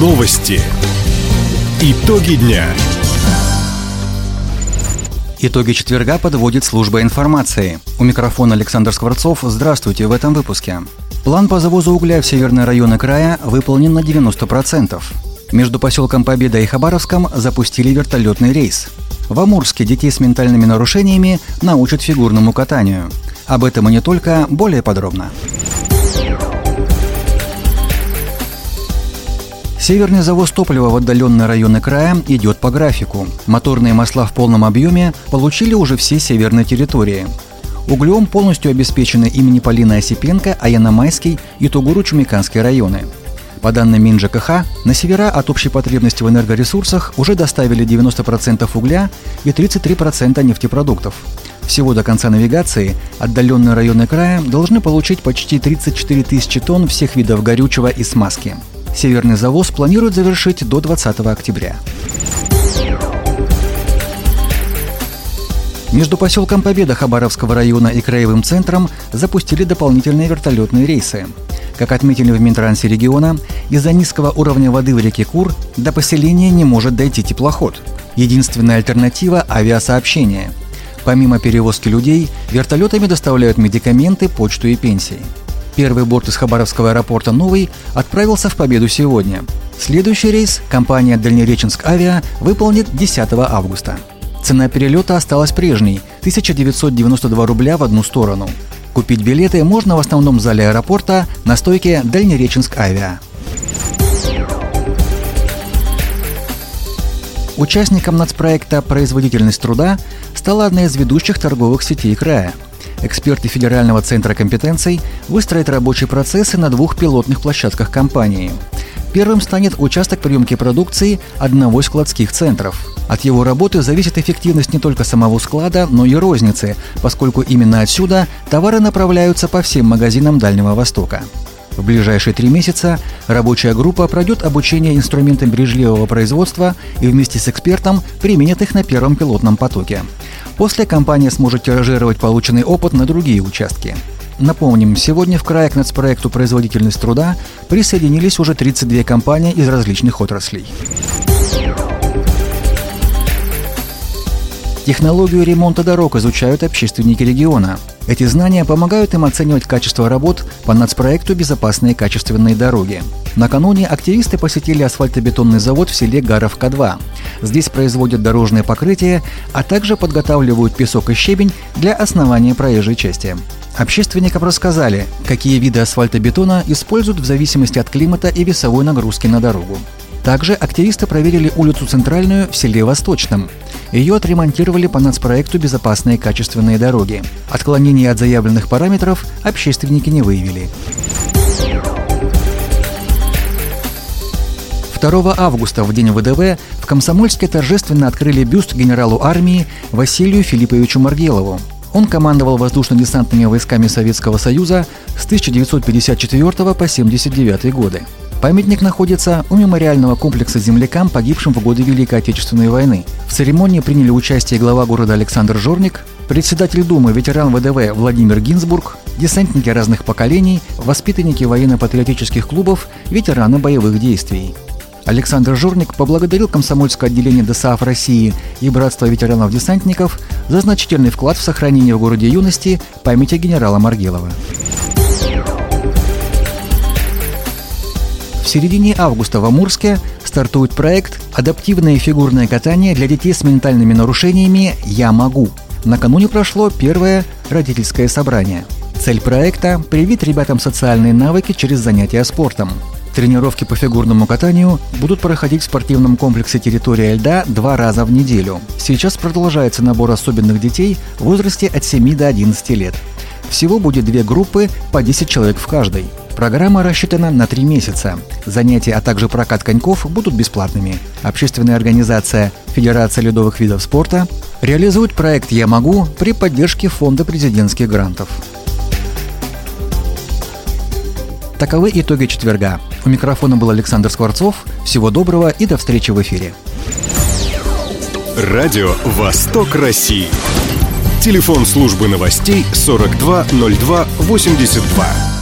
Новости. Итоги дня. Итоги четверга подводит служба информации. У микрофона Александр Скворцов. Здравствуйте в этом выпуске. План по завозу угля в северные районы края выполнен на 90%. Между поселком Победа и Хабаровском запустили вертолетный рейс. В Амурске детей с ментальными нарушениями научат фигурному катанию. Об этом и не только, более подробно. Северный завоз топлива в отдаленные районы края идет по графику. Моторные масла в полном объеме получили уже все северные территории. Углем полностью обеспечены имени Полины Осипенко, Аяномайский и Тугуру-Чумиканский районы. По данным МинЖКХ, на севера от общей потребности в энергоресурсах уже доставили 90% угля и 33% нефтепродуктов. Всего до конца навигации отдаленные районы края должны получить почти 34 тысячи тонн всех видов горючего и смазки. Северный завоз планирует завершить до 20 октября. Между поселком Победа Хабаровского района и краевым центром запустили дополнительные вертолетные рейсы. Как отметили в Минтрансе региона, из-за низкого уровня воды в реке Кур до поселения не может дойти теплоход. Единственная альтернатива – авиасообщение. Помимо перевозки людей, вертолетами доставляют медикаменты, почту и пенсии. Первый борт из Хабаровского аэропорта «Новый» отправился в Победу сегодня. Следующий рейс компания «Дальнереченск Авиа» выполнит 10 августа. Цена перелета осталась прежней – 1992 рубля в одну сторону. Купить билеты можно в основном зале аэропорта на стойке «Дальнереченск Авиа». Участником нацпроекта «Производительность труда» стала одна из ведущих торговых сетей края – Эксперты Федерального центра компетенций выстроят рабочие процессы на двух пилотных площадках компании. Первым станет участок приемки продукции одного из складских центров. От его работы зависит эффективность не только самого склада, но и розницы, поскольку именно отсюда товары направляются по всем магазинам Дальнего Востока. В ближайшие три месяца рабочая группа пройдет обучение инструментам бережливого производства и вместе с экспертом применит их на первом пилотном потоке. После компания сможет тиражировать полученный опыт на другие участки. Напомним, сегодня в крае к нацпроекту «Производительность труда» присоединились уже 32 компании из различных отраслей. Технологию ремонта дорог изучают общественники региона. Эти знания помогают им оценивать качество работ по нацпроекту «Безопасные качественные дороги». Накануне активисты посетили асфальтобетонный завод в селе Гаровка-2. Здесь производят дорожное покрытие, а также подготавливают песок и щебень для основания проезжей части. Общественникам рассказали, какие виды асфальтобетона используют в зависимости от климата и весовой нагрузки на дорогу. Также активисты проверили улицу Центральную в селе Восточном. Ее отремонтировали по нацпроекту «Безопасные качественные дороги». Отклонений от заявленных параметров общественники не выявили. 2 августа, в день ВДВ, в Комсомольске торжественно открыли бюст генералу армии Василию Филипповичу Маргелову. Он командовал воздушно-десантными войсками Советского Союза с 1954 по 1979 годы. Памятник находится у мемориального комплекса землякам, погибшим в годы Великой Отечественной войны. В церемонии приняли участие глава города Александр Жорник, председатель Думы, ветеран ВДВ Владимир Гинзбург, десантники разных поколений, воспитанники военно-патриотических клубов, ветераны боевых действий. Александр Жорник поблагодарил комсомольское отделение ДСАФ России и Братство ветеранов-десантников за значительный вклад в сохранение в городе юности памяти генерала Маргелова. Середине августа в Амурске стартует проект «Адаптивное фигурное катание для детей с ментальными нарушениями «Я могу». Накануне прошло первое родительское собрание. Цель проекта – привить ребятам социальные навыки через занятия спортом. Тренировки по фигурному катанию будут проходить в спортивном комплексе «Территория льда» два раза в неделю. Сейчас продолжается набор особенных детей в возрасте от 7 до 11 лет. Всего будет две группы по 10 человек в каждой. Программа рассчитана на три месяца. Занятия, а также прокат коньков будут бесплатными. Общественная организация Федерация ледовых видов спорта реализует проект «Я могу» при поддержке Фонда президентских грантов. Таковы итоги четверга. У микрофона был Александр Скворцов. Всего доброго и до встречи в эфире. Радио «Восток России». Телефон службы новостей 420282.